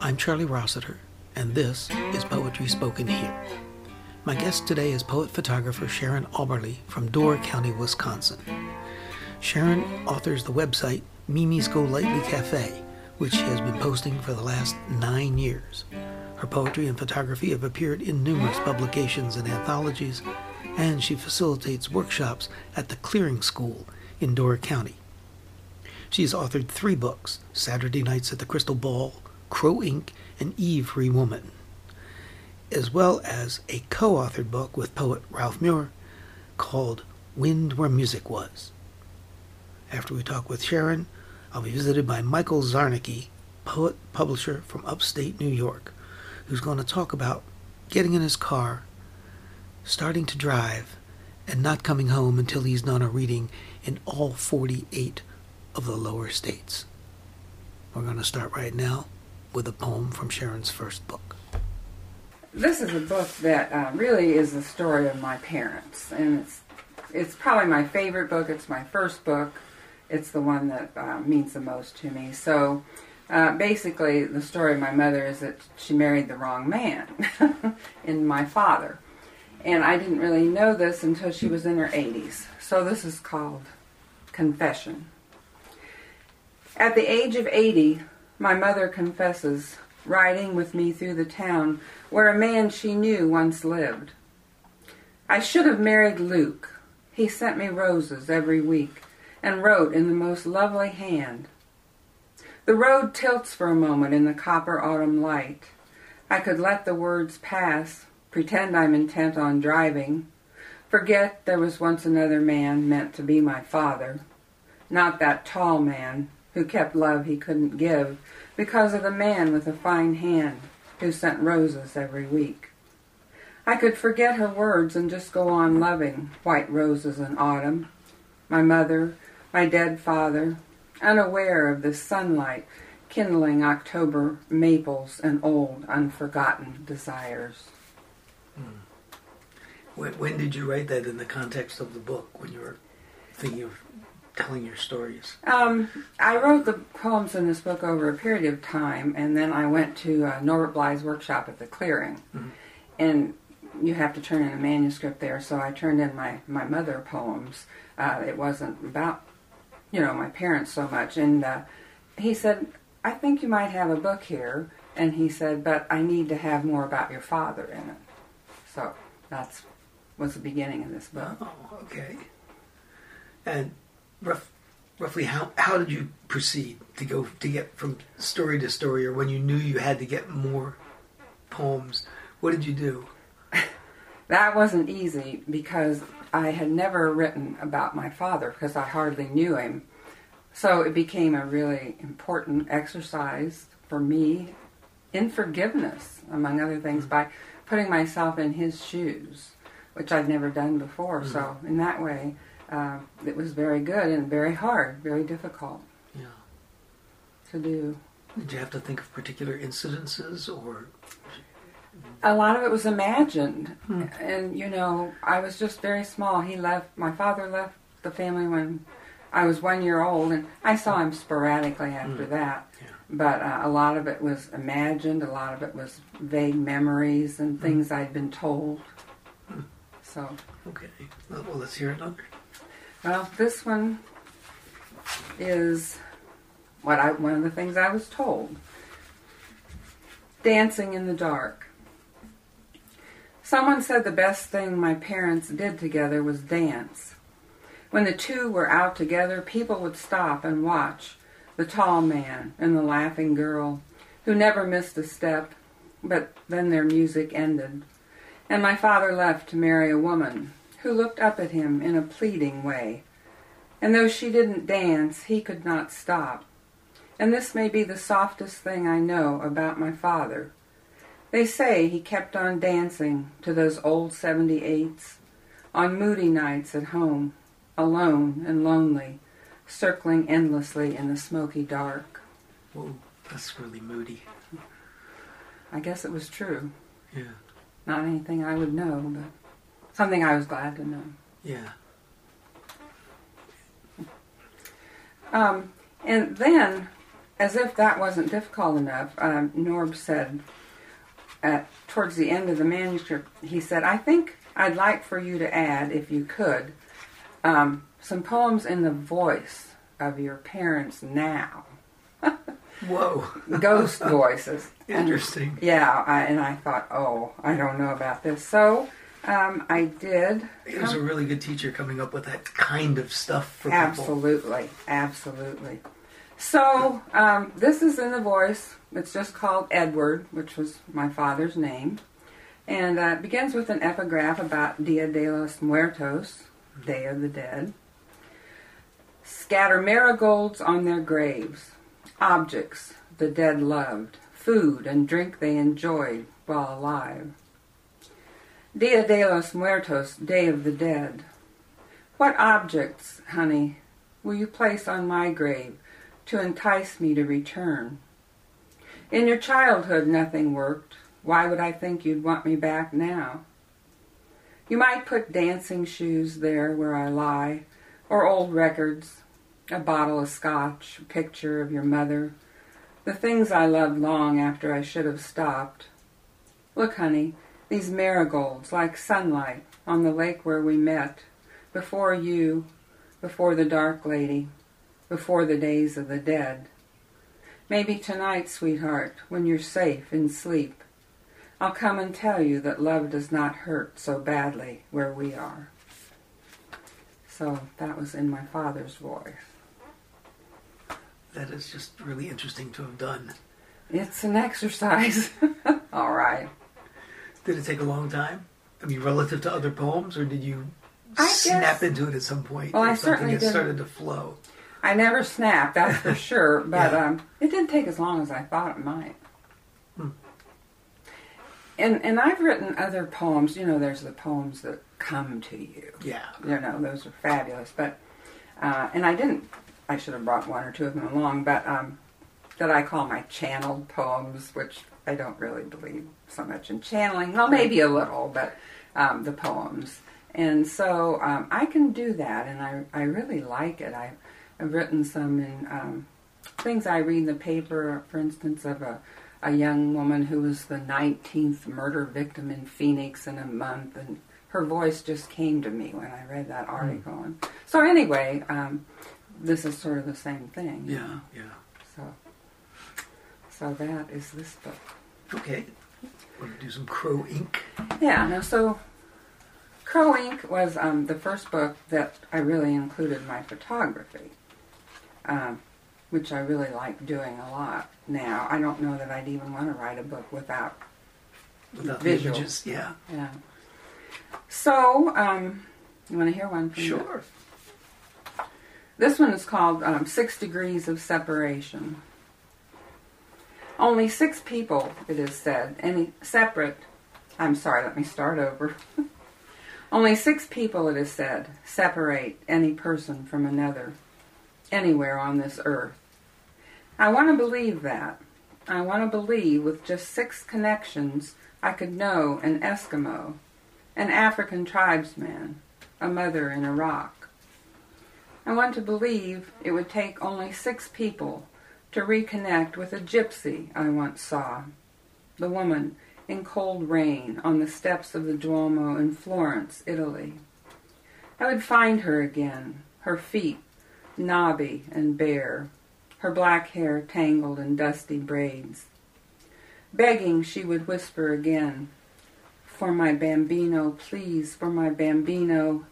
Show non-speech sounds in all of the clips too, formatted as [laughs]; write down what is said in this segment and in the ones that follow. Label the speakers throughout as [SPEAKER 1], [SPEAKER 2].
[SPEAKER 1] I'm Charlie Rossiter, and this is Poetry Spoken Here. My guest today is poet photographer Sharon Auberle from Door County, Wisconsin. Sharon authors the website Mimi's Go Lightly Cafe, which she has been posting for the last nine years. Her poetry and photography have appeared in numerous publications and anthologies, and she facilitates workshops at the Clearing School in Door County. She has authored three books Saturday Nights at the Crystal Ball, Crow Ink, and Eve Free Woman, as well as a co authored book with poet Ralph Murre called Wind Where Music Was. After we talk with Sharon, I'll be visited by Michael Czarnecki, poet publisher from upstate New York, who's going to talk about getting in his car, starting to drive, and not coming home until he's done a reading in all 48 of the lower states. We're going to start right now with a poem from Sharon's first book.
[SPEAKER 2] This is a book that uh, really is the story of my parents, and it's it's probably my favorite book. It's my first book. It's the one that uh, means the most to me. So, uh, basically, the story of my mother is that she married the wrong man, [laughs] in my father, and I didn't really know this until she was in her 80s. So this is called Confession. At the age of 80, my mother confesses, riding with me through the town where a man she knew once lived. I should have married Luke. He sent me roses every week and wrote in the most lovely hand. The road tilts for a moment in the copper autumn light. I could let the words pass, pretend I'm intent on driving, forget there was once another man meant to be my father, not that tall man who kept love he couldn't give because of the man with a fine hand who sent roses every week. I could forget her words and just go on loving white roses in autumn, my mother, my dead father, unaware of the sunlight kindling October maples and old unforgotten desires.
[SPEAKER 1] Hmm. When, when did you write that in the context of the book, when you were thinking of telling your stories?
[SPEAKER 2] Um, I wrote the poems in this book over a period of time, and then I went to uh, Norbert Blei's workshop at the Clearing, mm-hmm. and you have to turn in a manuscript there. So I turned in my my mother poems. Uh, it wasn't about you know my parents so much, and uh, he said, "I think you might have a book here." And he said, "But I need to have more about your father in it." So that's was the beginning of this book.
[SPEAKER 1] Oh, okay. And rough, roughly how how did you proceed to go to get from story to story, or when you knew you had to get more poems? What did you do? [laughs]
[SPEAKER 2] that wasn't easy because I had never written about my father because I hardly knew him. So it became a really important exercise for me in forgiveness, among other things, by putting myself in his shoes, which I'd never done before. Mm-hmm. So in that way, uh, it was very good and very hard, very difficult.
[SPEAKER 1] Yeah.
[SPEAKER 2] To do.
[SPEAKER 1] Did you have to think of particular incidences or?
[SPEAKER 2] A lot of it was imagined, hmm. and you know, I was just very small. He left. My father left the family when I was one year old, and I saw him sporadically after hmm. that. Yeah. But uh, a lot of it was imagined. A lot of it was vague memories and hmm. things I'd been told. Hmm. So.
[SPEAKER 1] Okay. Well, let's hear another.
[SPEAKER 2] Well, this one is what I one of the things I was told. Dancing in the dark. Someone said the best thing my parents did together was dance. When the two were out together, people would stop and watch the tall man and the laughing girl, who never missed a step, but then their music ended. And my father left to marry a woman who looked up at him in a pleading way. And though she didn't dance, he could not stop. And this may be the softest thing I know about my father. They say he kept on dancing to those old 78s on moody nights at home, alone and lonely, circling endlessly in the smoky dark.
[SPEAKER 1] Whoa, that's really moody.
[SPEAKER 2] I guess it was true.
[SPEAKER 1] Yeah.
[SPEAKER 2] Not anything I would know, but Something I was glad to know.
[SPEAKER 1] Yeah.
[SPEAKER 2] Um, And then, as if that wasn't difficult enough, um, Norb said, at, towards the end of the manuscript, he said, I think I'd like for you to add, if you could, um, some poems in the voice of your parents now. [laughs]
[SPEAKER 1] Whoa.
[SPEAKER 2] Ghost voices. [laughs]
[SPEAKER 1] Interesting.
[SPEAKER 2] And, yeah, I, and I thought, oh, I don't know about this. So um, I did.
[SPEAKER 1] He was a really good teacher coming up with that kind of stuff for
[SPEAKER 2] absolutely, people. Absolutely, So um, this is in the voice. It's just called Edward, which was my father's name. And uh, it begins with an epigraph about Dia de los Muertos, Day of the Dead. Scatter marigolds on their graves objects the dead loved, food and drink they enjoyed while alive. Dia de los Muertos, Day of the Dead. What objects, honey, will you place on my grave to entice me to return? In your childhood nothing worked. Why would I think you'd want me back now? You might put dancing shoes there where I lie, or old records, a bottle of scotch, a picture of your mother, the things I loved long after I should have stopped. Look, honey, these marigolds like sunlight on the lake where we met, before you, before the dark lady, before the days of the dead. Maybe tonight, sweetheart, when you're safe in sleep, I'll come and tell you that love does not hurt so badly where we are. So that was in my father's voice
[SPEAKER 1] that is just really interesting to have done.
[SPEAKER 2] It's an exercise. [laughs] All right.
[SPEAKER 1] Did it take a long time? I mean, relative to other poems, or did you I snap guess, into it at some point?
[SPEAKER 2] Well, I certainly
[SPEAKER 1] did. started to flow.
[SPEAKER 2] I never snapped, that's for [laughs] sure. But yeah. um, it didn't take as long as I thought it might. Hmm. And and I've written other poems. You know, there's the poems that come to you.
[SPEAKER 1] Yeah.
[SPEAKER 2] You know, those are fabulous. But uh, and I didn't I should have brought one or two of them along, but um, that I call my channeled poems, which I don't really believe so much in channeling. Well, maybe a little, but um, the poems. And so um, I can do that, and I, I really like it. I, have written some in um, things I read in the paper, for instance, of a, a young woman who was the 19th murder victim in Phoenix in a month, and her voice just came to me when I read that hmm. article. Mm. And so anyway, um, this is sort of the same thing.
[SPEAKER 1] Yeah, yeah.
[SPEAKER 2] So, so that is this book.
[SPEAKER 1] Okay. Want to do some Crow Ink?
[SPEAKER 2] Yeah. Now, so Crow Ink was um, the first book that I really included my photography, um, which I really like doing a lot now. I don't know that I'd even want to write a book without
[SPEAKER 1] without visuals. images. Yeah.
[SPEAKER 2] Yeah. So, um, you want to hear one? From
[SPEAKER 1] sure.
[SPEAKER 2] This one is called um, Six Degrees of Separation. Only six people, it is said, any separate, I'm sorry, let me start over. [laughs] Only six people, it is said, separate any person from another, anywhere on this earth. I want to believe that. I want to believe with just six connections I could know an Eskimo, an African tribesman, a mother in Iraq, I want to believe it would take only six people to reconnect with a gypsy I once saw. The woman in cold rain on the steps of the Duomo in Florence, Italy. I would find her again, her feet knobby and bare, her black hair tangled in dusty braids. Begging, she would whisper again, For my bambino, please, for my bambino,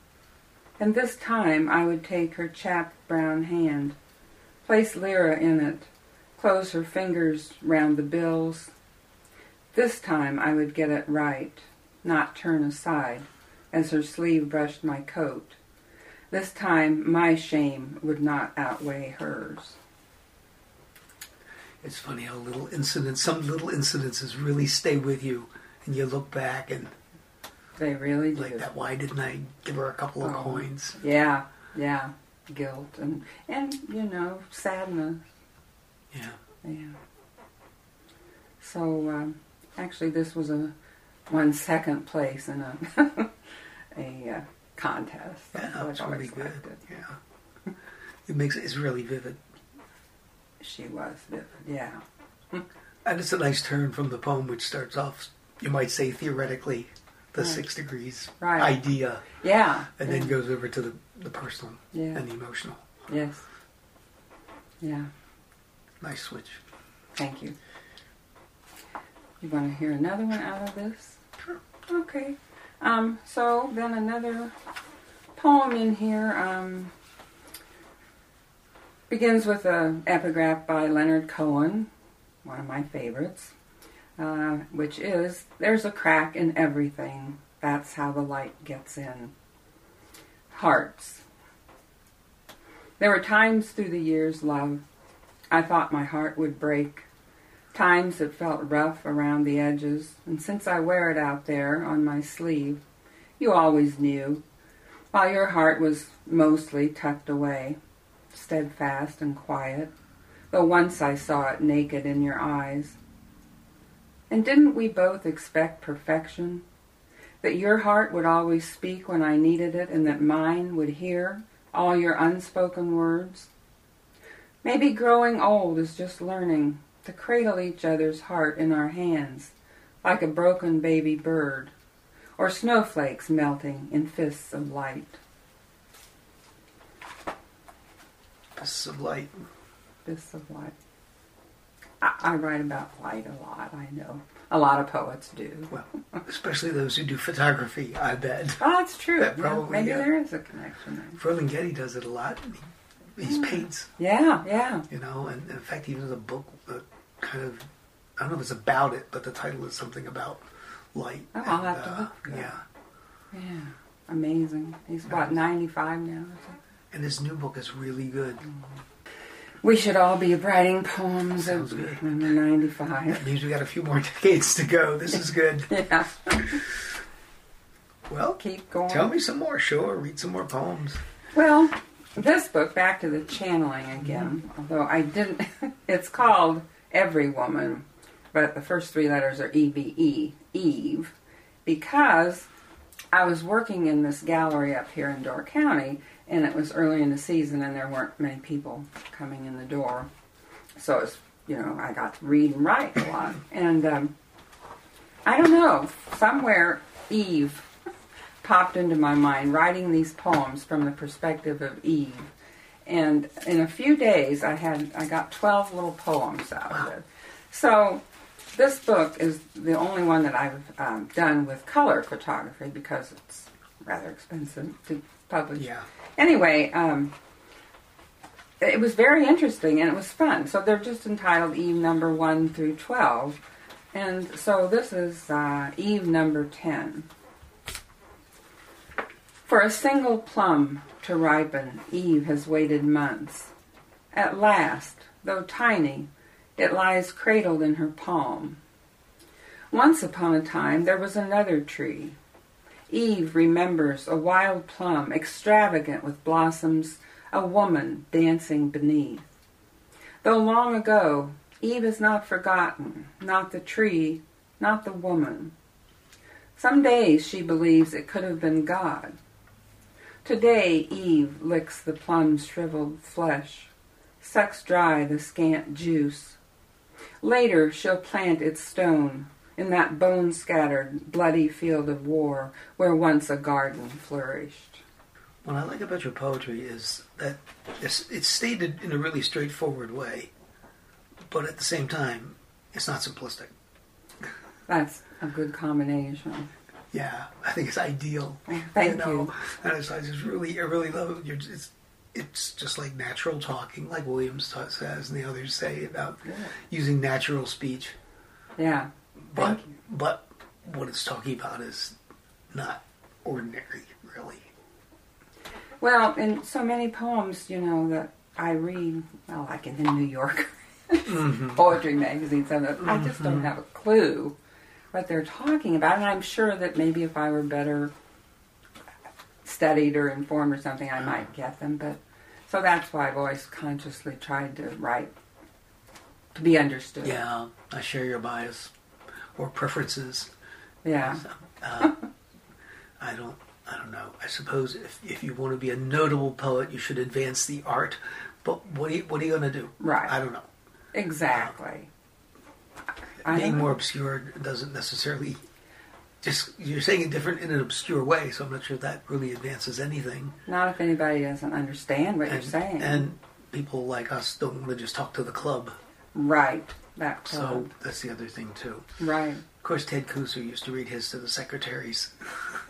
[SPEAKER 2] and this time I would take her chapped brown hand, place lira in it, close her fingers round the bills. This time I would get it right, not turn aside as her sleeve brushed my coat. This time my shame would not outweigh hers.
[SPEAKER 1] It's funny how little incidents, some little incidences really stay with you, and you look back and
[SPEAKER 2] they really
[SPEAKER 1] do. Like that. Why didn't I give her a couple of oh, coins?
[SPEAKER 2] Yeah, yeah. Guilt and and you know sadness.
[SPEAKER 1] Yeah.
[SPEAKER 2] Yeah. So um, actually, this was a one second place in a [laughs] a uh, contest.
[SPEAKER 1] Yeah, it's really good. Yeah. It makes it, it's really vivid.
[SPEAKER 2] she was vivid. Yeah.
[SPEAKER 1] And it's a nice turn from the poem, which starts off, you might say theoretically, the
[SPEAKER 2] Right.
[SPEAKER 1] six degrees
[SPEAKER 2] Right.
[SPEAKER 1] idea,
[SPEAKER 2] Yeah.
[SPEAKER 1] and
[SPEAKER 2] yeah.
[SPEAKER 1] then goes over to the, the personal
[SPEAKER 2] Yeah.
[SPEAKER 1] and the emotional.
[SPEAKER 2] Yes. Yeah.
[SPEAKER 1] Nice switch.
[SPEAKER 2] Thank you. You want to hear another one out of this?
[SPEAKER 1] Sure.
[SPEAKER 2] Okay. Um, so then another poem in here um, begins with an epigraph by Leonard Cohen, one of my favorites, uh, which is There's a crack in everything. That's how the light gets in. Hearts. There were times through the years, love, I thought my heart would break. Times that felt rough around the edges, and since I wear it out there on my sleeve, you always knew, while your heart was mostly tucked away, steadfast and quiet, though once I saw it naked in your eyes. And didn't we both expect perfection? That your heart would always speak when I needed it, and that mine would hear all your unspoken words? Maybe growing old is just learning to cradle each other's heart in our hands, like a broken baby bird, or snowflakes melting in fists of light.
[SPEAKER 1] Fists of light.
[SPEAKER 2] Fists of light. I, I write about light a lot, I know. A lot of poets do.
[SPEAKER 1] Well, especially those who do photography, I bet.
[SPEAKER 2] Oh, that's true.
[SPEAKER 1] That
[SPEAKER 2] Yeah,
[SPEAKER 1] probably,
[SPEAKER 2] maybe
[SPEAKER 1] yeah.
[SPEAKER 2] there is a connection there.
[SPEAKER 1] Ferlinghetti does it a lot. He, he paints,
[SPEAKER 2] Yeah, yeah.
[SPEAKER 1] you know, and in fact, even the book, uh, kind of, I don't know if it's about it, but the title is something about light.
[SPEAKER 2] Oh, I'll
[SPEAKER 1] and,
[SPEAKER 2] have to
[SPEAKER 1] uh,
[SPEAKER 2] look for.
[SPEAKER 1] Yeah,
[SPEAKER 2] Yeah. Amazing. He's what, 95 now
[SPEAKER 1] and his new book is really good.
[SPEAKER 2] We should all be writing poems
[SPEAKER 1] Sounds
[SPEAKER 2] of
[SPEAKER 1] good.
[SPEAKER 2] when we're 95.
[SPEAKER 1] That means we got a few more [laughs] decades to go. This is good. [laughs]
[SPEAKER 2] Yeah.
[SPEAKER 1] Well,
[SPEAKER 2] Keep going.
[SPEAKER 1] tell me some more. Sure, read some more poems.
[SPEAKER 2] Well, this book, back to the channeling again, although I didn't, [laughs] it's called Every Woman, but the first three letters are E-V-E, Eve, because I was working in this gallery up here in Door County, and it was early in the season, and there weren't many people coming in the door. So it's, you know, I got to read and write a lot. And um, I don't know, somewhere Eve popped into my mind writing these poems from the perspective of Eve. And in a few days, I had I got twelve little poems out of it. So this book is the only one that I've um, done with color photography because it's rather expensive to publish.
[SPEAKER 1] Yeah.
[SPEAKER 2] Anyway, um, it was very interesting and it was fun. So they're just entitled Eve number one through twelve, and so this is uh, Eve number ten. For a single plum to ripen, Eve has waited months. At last, though tiny, it lies cradled in her palm. Once upon a time there was another tree. Eve remembers a wild plum, extravagant with blossoms, a woman dancing beneath. Though long ago, Eve is not forgotten, not the tree, not the woman. Some days she believes it could have been God. Today Eve licks the plum's shriveled flesh, sucks dry the scant juice. Later she'll plant its stone in that bone-scattered, bloody field of war where once a garden flourished.
[SPEAKER 1] What I like about your poetry is that it's, it's stated in a really straightforward way, but at the same time, it's not simplistic.
[SPEAKER 2] That's a good combination.
[SPEAKER 1] Yeah, I think it's ideal.
[SPEAKER 2] Thank
[SPEAKER 1] you. Know?
[SPEAKER 2] you.
[SPEAKER 1] And it's, I just really, I really love it. You're just, it's, it's just like natural talking, like Williams ta- says and the others say about using natural speech.
[SPEAKER 2] Yeah.
[SPEAKER 1] But, but what it's talking about is not ordinary, really.
[SPEAKER 2] Well, in so many poems, you know, that I read, well, like in the New York
[SPEAKER 1] Mm-hmm. [laughs]
[SPEAKER 2] poetry magazines, and I just don't have a clue what they're talking about. And I'm sure that maybe if I were better studied or informed or something, I might get them. But so that's why I've always consciously tried to write to be understood.
[SPEAKER 1] Yeah, I share your bias or preferences.
[SPEAKER 2] Yeah.
[SPEAKER 1] So, uh, [laughs] I don't. I don't know. I suppose if, if you want to be a notable poet, you should advance the art. But what are you, what are you going to do?
[SPEAKER 2] Right.
[SPEAKER 1] I don't know.
[SPEAKER 2] Exactly. I
[SPEAKER 1] Being more obscure doesn't necessarily just you're saying it different in an obscure way, so I'm not sure that really advances anything.
[SPEAKER 2] Not if anybody doesn't understand what
[SPEAKER 1] and,
[SPEAKER 2] you're saying.
[SPEAKER 1] and people like us don't want to just talk to the club.
[SPEAKER 2] right. That
[SPEAKER 1] So that's the other thing too.
[SPEAKER 2] right.
[SPEAKER 1] Of course, Ted Kooser used to read his to the secretaries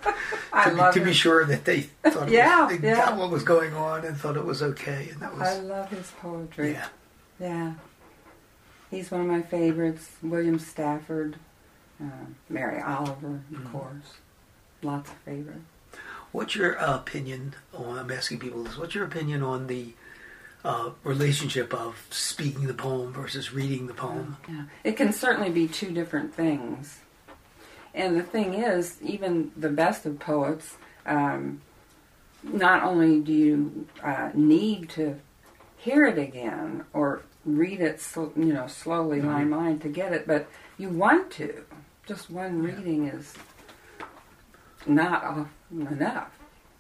[SPEAKER 1] [laughs]
[SPEAKER 2] I
[SPEAKER 1] to, be,
[SPEAKER 2] love
[SPEAKER 1] to be sure that they thought it
[SPEAKER 2] Yeah,
[SPEAKER 1] was, they
[SPEAKER 2] yeah.
[SPEAKER 1] got what was going on and thought it was okay, and that was.
[SPEAKER 2] I love his poetry.
[SPEAKER 1] yeah.
[SPEAKER 2] Yeah. He's one of my favorites. William Stafford, uh, Mary Oliver, of
[SPEAKER 1] Mhm.
[SPEAKER 2] course. Lots of favorites.
[SPEAKER 1] What's your opinion on? I'm asking people this. What's your opinion on the uh, relationship of speaking the poem versus reading the poem?
[SPEAKER 2] Yeah. It can certainly be two different things. And the thing is, even the best of poets, um, not only do you uh, need to hear it again or read it, sl- you know, slowly,
[SPEAKER 1] Mhm.
[SPEAKER 2] line by line to get it, but you want to. Just one
[SPEAKER 1] Yeah.
[SPEAKER 2] reading is not enough.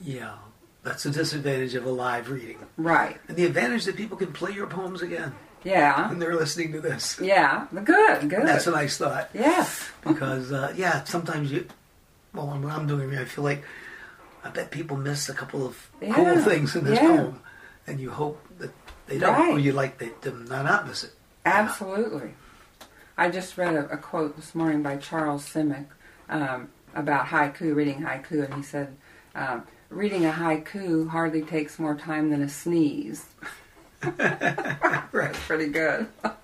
[SPEAKER 1] Yeah, that's the disadvantage of a live reading,
[SPEAKER 2] Right.
[SPEAKER 1] and the advantage that people can play your poems again
[SPEAKER 2] Yeah.
[SPEAKER 1] when they're listening to this.
[SPEAKER 2] Yeah. Good. Good.
[SPEAKER 1] That's a nice thought
[SPEAKER 2] yes.
[SPEAKER 1] because uh, yeah, sometimes you. Well, when I'm doing it, I feel like I bet people miss a couple of cool things in this
[SPEAKER 2] yeah.
[SPEAKER 1] poem, and you hope that they don't, or
[SPEAKER 2] Right.
[SPEAKER 1] you like the, them not not miss it.
[SPEAKER 2] Absolutely. I just read a, a quote this morning by Charles Simic um, about haiku, reading haiku, and he said, um, reading a haiku hardly takes more time than a sneeze. [laughs] [laughs]
[SPEAKER 1] right.
[SPEAKER 2] That's pretty good. of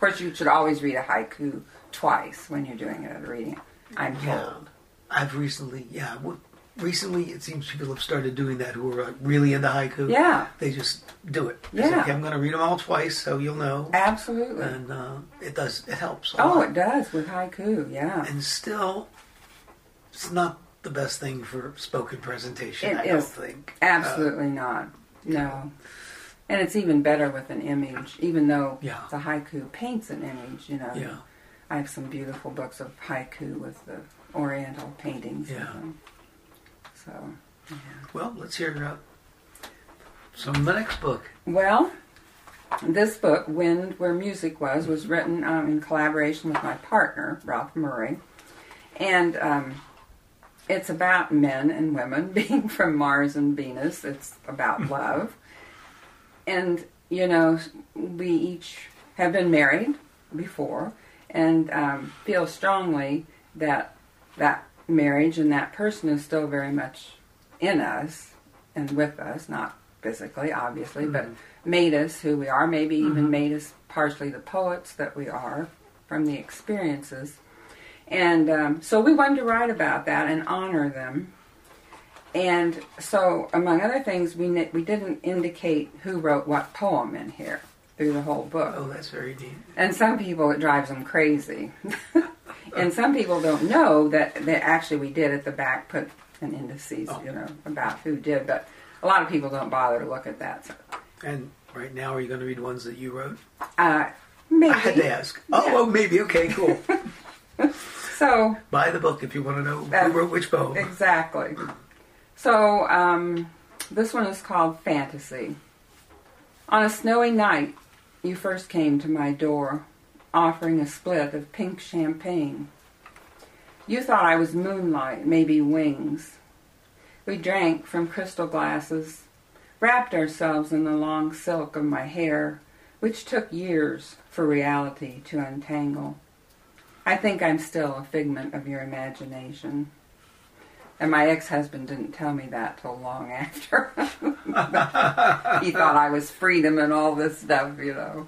[SPEAKER 2] course, you should always read a haiku twice when you're doing it at a reading, I'm
[SPEAKER 1] Yeah.
[SPEAKER 2] told.
[SPEAKER 1] I've recently, yeah, recently it seems people have started doing that who are uh, really into haiku.
[SPEAKER 2] Yeah,
[SPEAKER 1] They just do it. They say,
[SPEAKER 2] Yeah.
[SPEAKER 1] okay, I'm going to read them all twice so you'll know.
[SPEAKER 2] absolutely.
[SPEAKER 1] And uh, it does, it helps. A
[SPEAKER 2] Oh,
[SPEAKER 1] lot.
[SPEAKER 2] it does with haiku, yeah.
[SPEAKER 1] And still, it's not the best thing for spoken presentation,
[SPEAKER 2] It
[SPEAKER 1] I don't think.
[SPEAKER 2] Absolutely not. No. And it's even better with an image, even though
[SPEAKER 1] Yeah.
[SPEAKER 2] the haiku paints an image, you know.
[SPEAKER 1] Uh, yeah.
[SPEAKER 2] I have some beautiful books of haiku with the oriental paintings. in
[SPEAKER 1] Yeah.
[SPEAKER 2] So, yeah.
[SPEAKER 1] Well, let's hear uh, some of the next book.
[SPEAKER 2] Well, this book, Wind Where Music Was, was written um, in collaboration with my partner, Ralph Murre. And um, it's about men and women [laughs] being from Mars and Venus. It's about [laughs] love. And, you know, we each have been married before and um, feel strongly that that marriage and that person is still very much in us and with us, not physically, obviously, but made us who we are, maybe even
[SPEAKER 1] Mhm.
[SPEAKER 2] made us partially the poets that we are from the experiences. And um, so we wanted to write about that and honor them. And so, among other things, we we didn't indicate who wrote what poem in here through the whole book.
[SPEAKER 1] Oh, that's very neat.
[SPEAKER 2] And some people, it drives them crazy. [laughs] and some people don't know that, that actually we did at the back put an indices,
[SPEAKER 1] Oh.
[SPEAKER 2] you know, about who did. But a lot of people don't bother to look at that. So,
[SPEAKER 1] And right now, are you going to read ones that you wrote?
[SPEAKER 2] uh, maybe.
[SPEAKER 1] I had to ask. Oh,
[SPEAKER 2] Yeah.
[SPEAKER 1] oh, maybe. Okay, cool. [laughs]
[SPEAKER 2] So,
[SPEAKER 1] Buy the book if you want to know who wrote which poem.
[SPEAKER 2] exactly. So, um, this one is called Fantasy. On a snowy night, you first came to my door, offering a split of pink champagne. You thought I was moonlight, maybe wings. We drank from crystal glasses, wrapped ourselves in the long silk of my hair, which took years for reality to untangle. I think I'm still a figment of your imagination. And my ex-husband didn't tell me that till long [laughs] after. [laughs] he thought I was freedom and all this stuff, you know.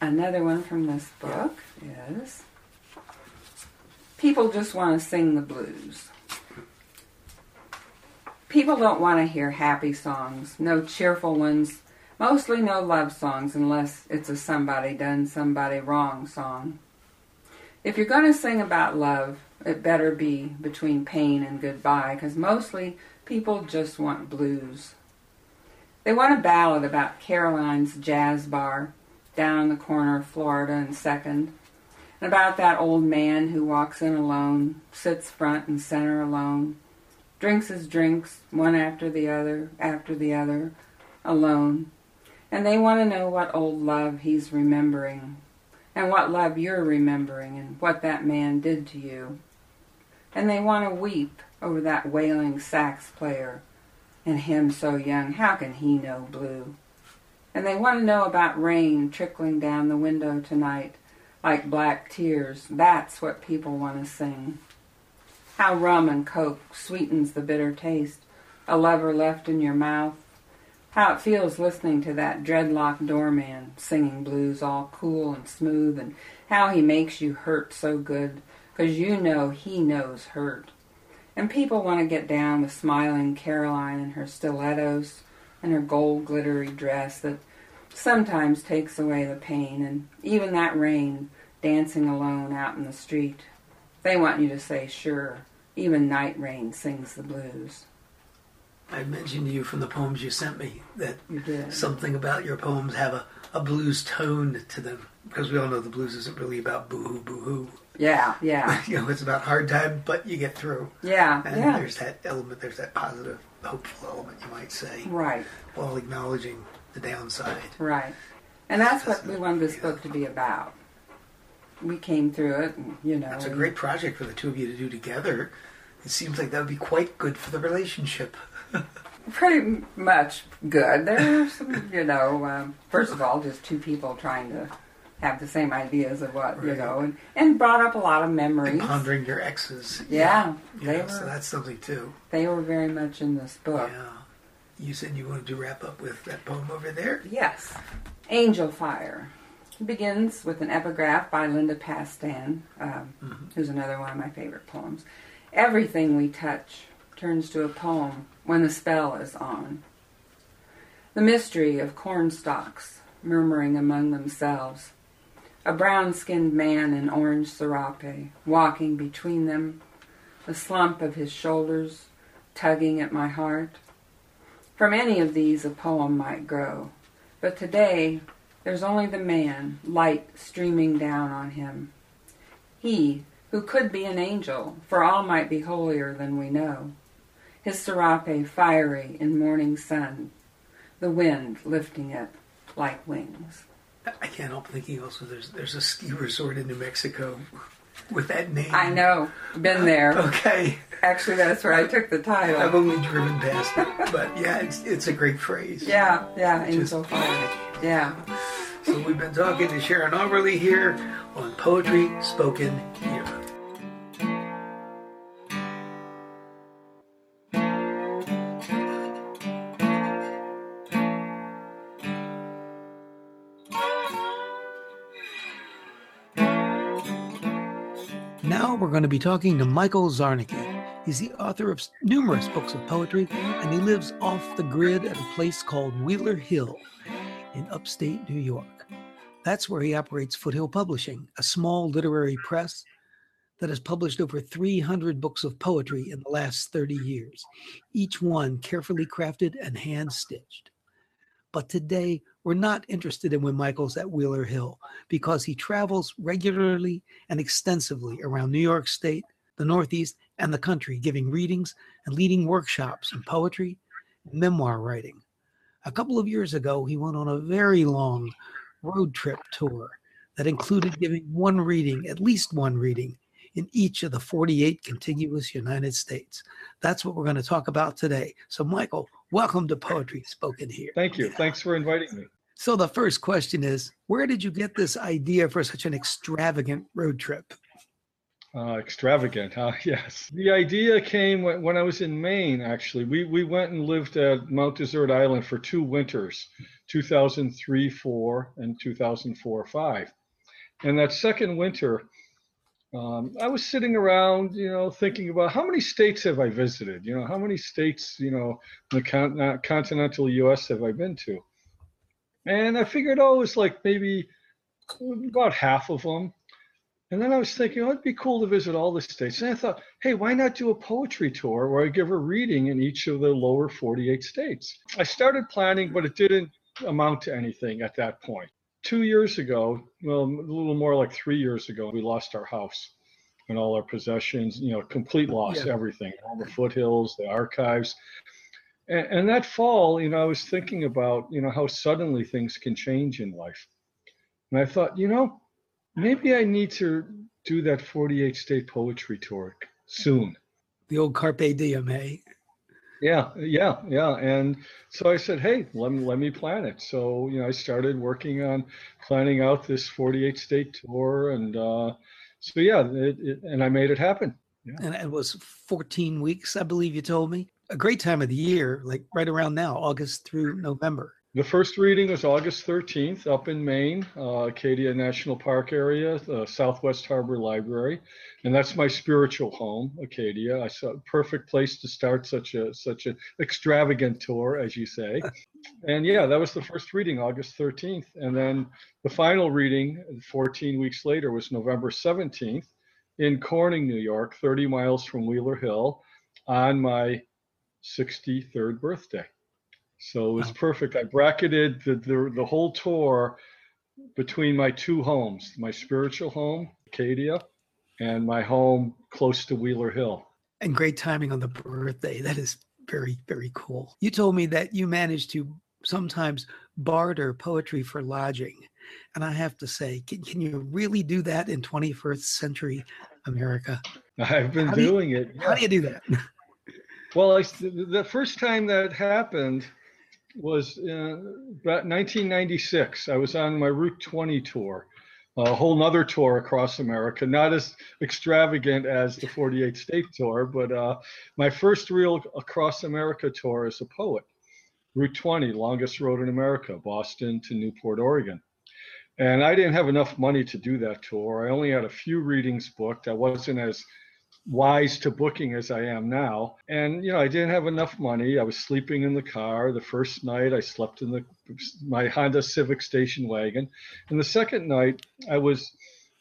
[SPEAKER 2] Another one from this book is People just want to sing the blues. People don't want to hear happy songs, no cheerful ones, mostly no love songs unless it's a somebody done somebody wrong song. If you're going to sing about love, it better be between pain and goodbye, because mostly people just want blues. They want a ballad about Caroline's jazz bar down the corner of Florida and Second, and about that old man who walks in alone, sits front and center alone, drinks his drinks one after the other, after the other, alone, And they want to know what old love he's remembering, and what love you're remembering, and what that man did to you. And they want to weep over that wailing sax player, and him so young, how can he know blue? And they want to know about rain trickling down the window tonight, like black tears. That's what people want to sing. How rum and coke sweetens the bitter taste, a lover left in your mouth, how it feels listening to that dreadlock doorman singing blues all cool and smooth, and how he makes you hurt so good, 'cause you know he knows hurt. And people want to get down with smiling Caroline in her stilettos and her gold glittery dress that sometimes takes away the pain, and even that rain dancing alone out in the street. They want you to say, sure, even night rain sings the blues.
[SPEAKER 1] I mentioned to you from the poems you sent me that something about your poems have a, a blues tone to them because we all know the blues isn't really about boo hoo boo hoo.
[SPEAKER 2] Yeah, yeah, [laughs]
[SPEAKER 1] You know, it's about hard time, but you get through.
[SPEAKER 2] yeah,
[SPEAKER 1] And
[SPEAKER 2] yeah.
[SPEAKER 1] there's that element, there's that positive, hopeful element, you might say,
[SPEAKER 2] Right,
[SPEAKER 1] while acknowledging the downside.
[SPEAKER 2] right. And that's what we wanted this book to be about. We came through it, and, you know.
[SPEAKER 1] That's a great project for the two of you to do together. It seems like that would be quite good for the relationship. [laughs]
[SPEAKER 2] pretty much good. There are some, you know, um, first of all, just two people trying to have the same ideas of what, you know, and, and brought up a lot of memories.
[SPEAKER 1] And pondering your exes.
[SPEAKER 2] Yeah,
[SPEAKER 1] You
[SPEAKER 2] they
[SPEAKER 1] know, so that's something too.
[SPEAKER 2] they were very much in this book.
[SPEAKER 1] Yeah. You said you wanted to wrap up with that poem over there.
[SPEAKER 2] Yes, Angel Fire begins with an epigraph by Linda Pastan, um,
[SPEAKER 1] Mhm.
[SPEAKER 2] who's another one of my favorite poems. Everything we touch turns to a poem when the spell is on. The mystery of corn stalks murmuring among themselves. A brown skinned man in orange serape walking between them, the slump of his shoulders tugging at my heart. From any of these a poem might grow, but today there's only the man, light streaming down on him. He, who could be an angel, for all might be holier than we know. His serape fiery in morning sun, the wind lifting it like wings.
[SPEAKER 1] I can't help thinking also there's there's a ski resort in New Mexico with that name.
[SPEAKER 2] I know, been there. [laughs]
[SPEAKER 1] Okay.
[SPEAKER 2] Actually, that's where I took the title.
[SPEAKER 1] I've only driven past it, but yeah, it's it's a great phrase.
[SPEAKER 2] Yeah, yeah,
[SPEAKER 1] Just-
[SPEAKER 2] Angel Fire. Yeah.
[SPEAKER 1] So we've been talking to Sharon Auberle here on Poetry Spoken Now we're going to be talking to Michael Czarnecki. He's the author of numerous books of poetry, and he lives off the grid at a place called Wheeler Hill in upstate New York. That's where he operates Foothill Publishing, a small literary press that has published over 300 books of poetry in the last 30 years, each one carefully crafted and hand stitched. But today, we're not interested in when Michael's at Wheeler Hill because he travels regularly and extensively around New York State, the Northeast, and the country, giving readings and leading workshops in poetry and memoir writing. A couple of years ago, he went on a very long road trip tour that included giving one reading, at least one reading, in each of the 48 contiguous United States. That's what we're going to talk about today. So, Michael, welcome to Poetry Spoken Here.
[SPEAKER 3] Thank you. Thanks for inviting me.
[SPEAKER 1] So, the first question is Where did you get this idea for such an extravagant road trip?
[SPEAKER 3] Uh, extravagant, huh? [laughs] Yes. The idea came when, when I was in Maine, actually. We, we went and lived at Mount Desert Island for two winters 2003 4 and 2004 5. And that second winter, um, I was sitting around, you know, thinking about how many states have I visited? You know, how many states, you know, in the con- continental US have I been to? And I figured, oh, it's like maybe about half of them. And then I was thinking, oh, it'd be cool to visit all the states. And I thought, hey, why not do a poetry tour where I give a reading in each of the lower 48 states? I started planning, but it didn't amount to anything at that point. Two years ago, well, a little more like three years ago, we lost our house and all our possessions, you know, complete loss,
[SPEAKER 1] Yeah.
[SPEAKER 3] everything, all the foothills, the archives. And, and that fall, you know, I was thinking about, you know, how suddenly things can change in life. And I thought, you know, maybe I need to do that 48 state poetry tour soon.
[SPEAKER 1] The old Carpe Diem, hey?
[SPEAKER 3] Yeah, yeah, yeah. And so I said, hey, let me, let me plan it. So, you know, I started working on planning out this 48 state tour. And uh, so, yeah, it, it, and I made it happen. Yeah.
[SPEAKER 1] And it was 14 weeks, I believe you told me. A great time of the year, like right around now, August through November.
[SPEAKER 3] The first reading was August 13th up in Maine, uh, Acadia National Park area, the Southwest Harbor Library, and that's my spiritual home, Acadia. I saw a perfect place to start such a such an extravagant tour, as you say. [laughs] and yeah, that was the first reading, August 13th, and then the final reading, 14 weeks later, was November 17th in Corning, New York, 30 miles from Wheeler Hill, on my 63rd birthday. So it was perfect. I bracketed the, the, the whole tour between my two homes, my spiritual home, Acadia, and my home close to Wheeler Hill.
[SPEAKER 1] And great timing on the birthday. That is very, very cool. You told me that you managed to sometimes barter poetry for lodging. And I have to say, can, can you really do that in 21st century America?
[SPEAKER 3] I've been doing
[SPEAKER 1] you,
[SPEAKER 3] it.
[SPEAKER 1] Yeah. How do you do that?
[SPEAKER 3] well, I, the first time that happened, was uh, about 1996. I was on my Route 20 tour, a whole nother tour across America, not as extravagant as the 48 state tour, but uh, my first real across America tour as a poet. Route 20, longest road in America, Boston to Newport, Oregon. And I didn't have enough money to do that tour. I only had a few readings booked. I wasn't as wise to booking as I am now. And you know, I didn't have enough money. I was sleeping in the car. The first night I slept in the my Honda Civic station wagon, and the second night I was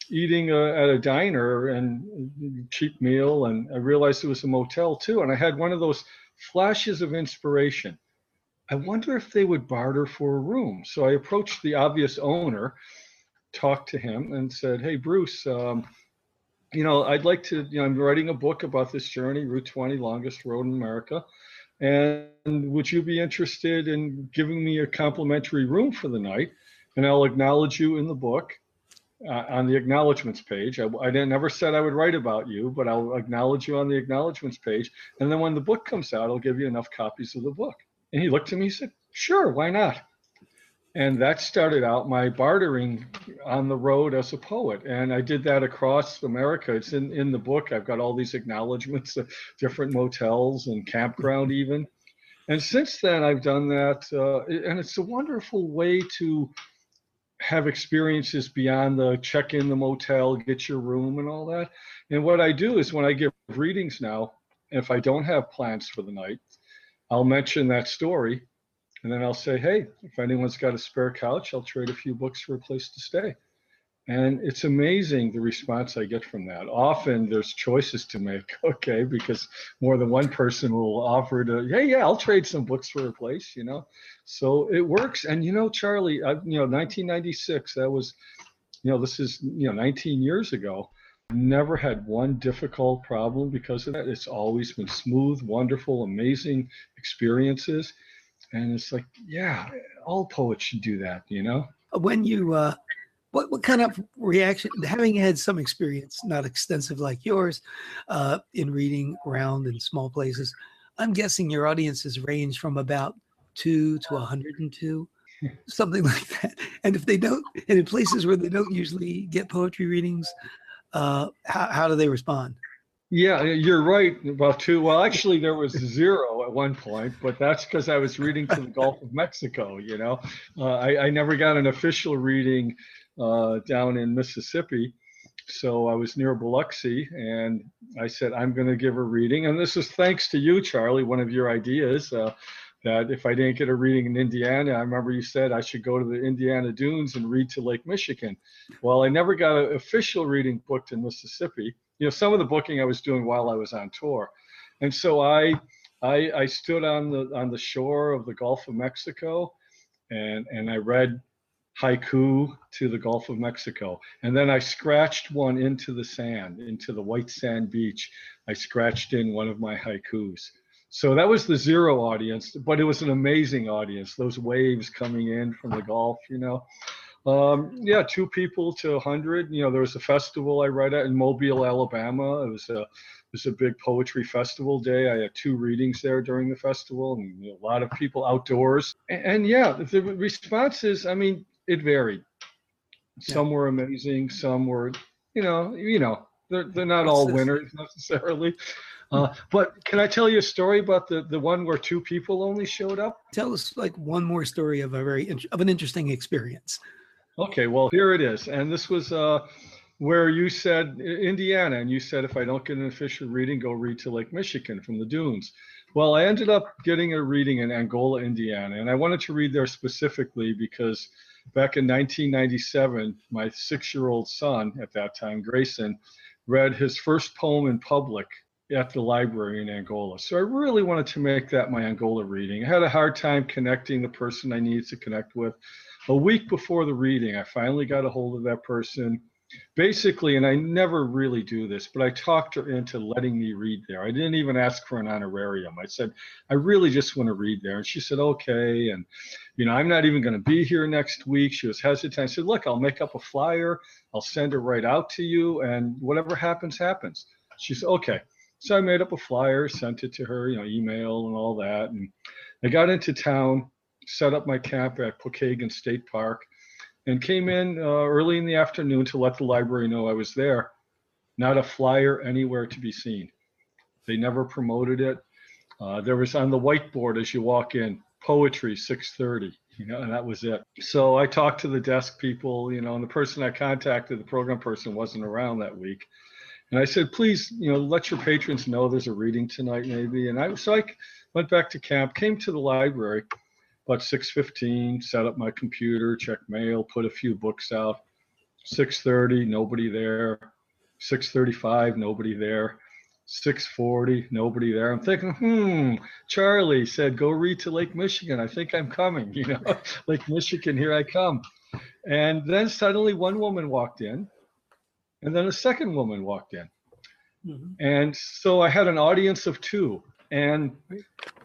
[SPEAKER 3] eating a, at a diner and cheap meal, and I realized it was a motel too. And I had one of those flashes of inspiration. I wonder if they would barter for a room. So I approached the obvious owner, talked to him, and said, "Hey, Bruce." Um, you know, I'd like to, you know, I'm writing a book about this journey, Route 20, longest road in America. And would you be interested in giving me a complimentary room for the night? And I'll acknowledge you in the book uh, on the acknowledgments page. I, I never said I would write about you, but I'll acknowledge you on the acknowledgments page. And then when the book comes out, I'll give you enough copies of the book. And he looked at me and said, Sure, why not? And that started out my bartering on the road as a poet. And i did that across america. It's in, in the book. I've got all these acknowledgments of different motels and campground even. And since then i've done that uh, and it's a wonderful way to have experiences beyond the check in the motel get your room and all that. And what i do is when i give readings now if i don't have plans for the night i'll mention that story and then I'll say, hey, if anyone's got a spare couch, I'll trade a few books for a place to stay. And it's amazing the response I get from that. Often there's choices to make, [laughs] okay, because more than one person will offer to, hey, yeah, I'll trade some books for a place, you know. So it works. And you know, Charlie, I, you know, 1996, that was, you know, this is, you know, 19 years ago. Never had one difficult problem because of that. It's always been smooth, wonderful, amazing experiences and it's like yeah all poets should do that you know?
[SPEAKER 1] When you uh what, what kind of reaction having had some experience not extensive like yours uh in reading around in small places i'm guessing your audiences range from about two to 102 [laughs] something like that. And if they don't and in places where they don't usually get poetry readings uh how, how do they respond
[SPEAKER 3] yeah, you're right about two. Well, actually, there was zero at one point, but that's because I was reading to the Gulf of Mexico. You know, uh, I, I, never got an official reading uh, down in Mississippi, so I was near Biloxi, and I said I'm going to give a reading, and this is thanks to you, Charlie, one of your ideas. Uh, that if I didn't get a reading in Indiana, I remember you said I should go to the Indiana Dunes and read to Lake Michigan. Well, I never got an official reading booked in Mississippi you know some of the booking I was doing while I was on tour, and so I I, I stood on the on the shore of the Gulf of Mexico, and and I read haiku to the Gulf of Mexico, and then I scratched one into the sand, into the white sand beach. I scratched in one of my haikus. So that was the zero audience, but it was an amazing audience. Those waves coming in from the Gulf, you know. Um, yeah, two people to a hundred. You know, there was a festival I read at in Mobile, Alabama. It was a it was a big poetry festival day. I had two readings there during the festival, and you know, a lot of people outdoors. And, and, yeah, the responses. I mean, it varied. Some yeah. were amazing. Some were, you know, you know, they're they're not all winners necessarily. Uh, but can I tell you a story about the the one where two people only showed up?
[SPEAKER 1] Tell us like one more story of a very of an interesting experience.
[SPEAKER 3] Okay, well, here it is. And this was uh, where you said Indiana, and you said if I don't get an official reading, go read to Lake Michigan from the dunes. Well, I ended up getting a reading in Angola, Indiana, and I wanted to read there specifically because back in 1997, my six year old son at that time, Grayson, read his first poem in public at the library in Angola. So I really wanted to make that my Angola reading. I had a hard time connecting the person I needed to connect with a week before the reading, I finally got a hold of that person. Basically, and I never really do this, but I talked her into letting me read there. I didn't even ask for an honorarium. I said, I really just want to read there. And she said, okay. And, you know, I'm not even going to be here next week. She was hesitant. I said, look, I'll make up a flyer. I'll send it right out to you. And whatever happens, happens. She said, okay. So I made up a flyer, sent it to her, you know, email and all that. And I got into town set up my camp at Pokagon State Park and came in uh, early in the afternoon to let the library know I was there. Not a flyer anywhere to be seen. They never promoted it. Uh, there was on the whiteboard as you walk in, poetry 6:30, you know, and that was it. So I talked to the desk people, you know, and the person I contacted, the program person, wasn't around that week. And I said, please, you know, let your patrons know there's a reading tonight, maybe. And I so I went back to camp, came to the library, about 6.15 set up my computer check mail put a few books out. 6.30 nobody there. 6.35 nobody there. 6.40 nobody there. I'm thinking hmm charlie said go read to lake michigan. I think i'm coming [laughs] you know lake michigan here i come. And then suddenly one woman walked in and then a second woman walked in mm-hmm. and so i had an audience of two and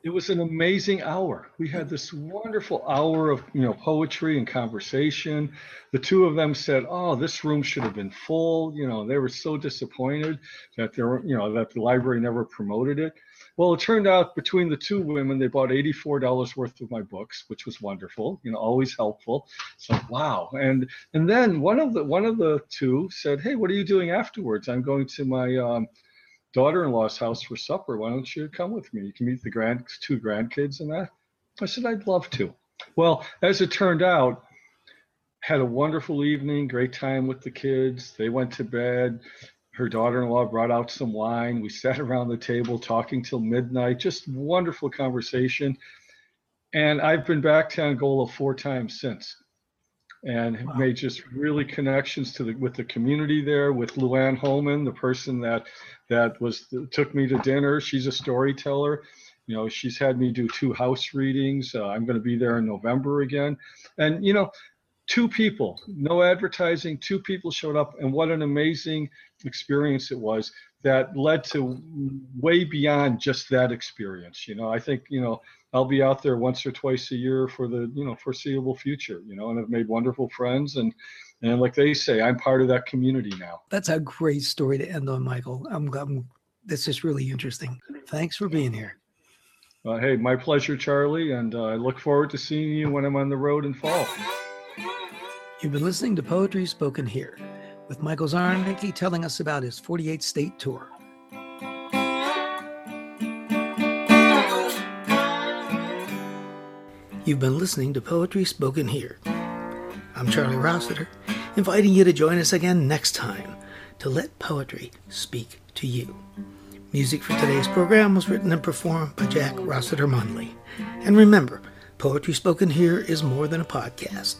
[SPEAKER 3] it was an amazing hour. We had this wonderful hour of you know poetry and conversation. The two of them said, "Oh, this room should have been full." You know, they were so disappointed that there, you know, that the library never promoted it. Well, it turned out between the two women, they bought eighty-four dollars worth of my books, which was wonderful. You know, always helpful. So wow. And and then one of the one of the two said, "Hey, what are you doing afterwards? I'm going to my." Um, daughter-in-law's house for supper. Why don't you come with me? You can meet the grand two grandkids and that. I said, I'd love to. Well, as it turned out, had a wonderful evening, great time with the kids. They went to bed. Her daughter-in-law brought out some wine. We sat around the table talking till midnight. Just wonderful conversation. And I've been back to Angola four times since and wow. made just really connections to the with the community there with Luann Holman, the person that that was took me to dinner. She's a storyteller. You know, she's had me do two house readings. Uh, I'm going to be there in November again, and you know, two people, no advertising, two people showed up, and what an amazing experience it was that led to way beyond just that experience. You know, I think you know I'll be out there once or twice a year for the you know foreseeable future. You know, and I've made wonderful friends and and like they say, I'm part of that community now.
[SPEAKER 1] That's a great story to end on, Michael. I'm, I'm that's just really interesting. Thanks for being here.
[SPEAKER 3] Uh, hey, my pleasure, Charlie, and uh, I look forward to seeing you when I'm on the road in fall.
[SPEAKER 1] You've been listening to Poetry Spoken Here with Michael Czarnecki telling us about his 48 state tour. You've been listening to Poetry Spoken Here. I'm Charlie Rossiter, inviting you to join us again next time to let poetry speak to you. Music for today's program was written and performed by Jack Rossiter Munley. And remember, Poetry Spoken Here is more than a podcast.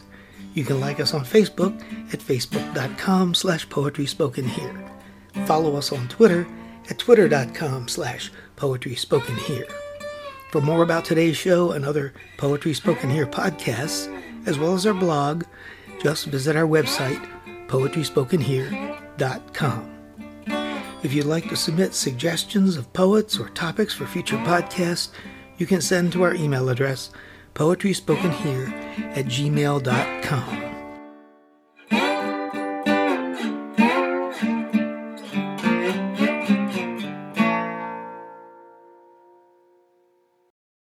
[SPEAKER 1] You can like us on Facebook at facebook.com slash poetry spoken here. Follow us on Twitter at twitter.com slash poetry spoken here. For more about today's show and other Poetry Spoken Here podcasts, as well as our blog, just visit our website, poetryspokenhere.com. If you'd like to submit suggestions of poets or topics for future podcasts, you can send to our email address, poetryspokenhere at gmail.com.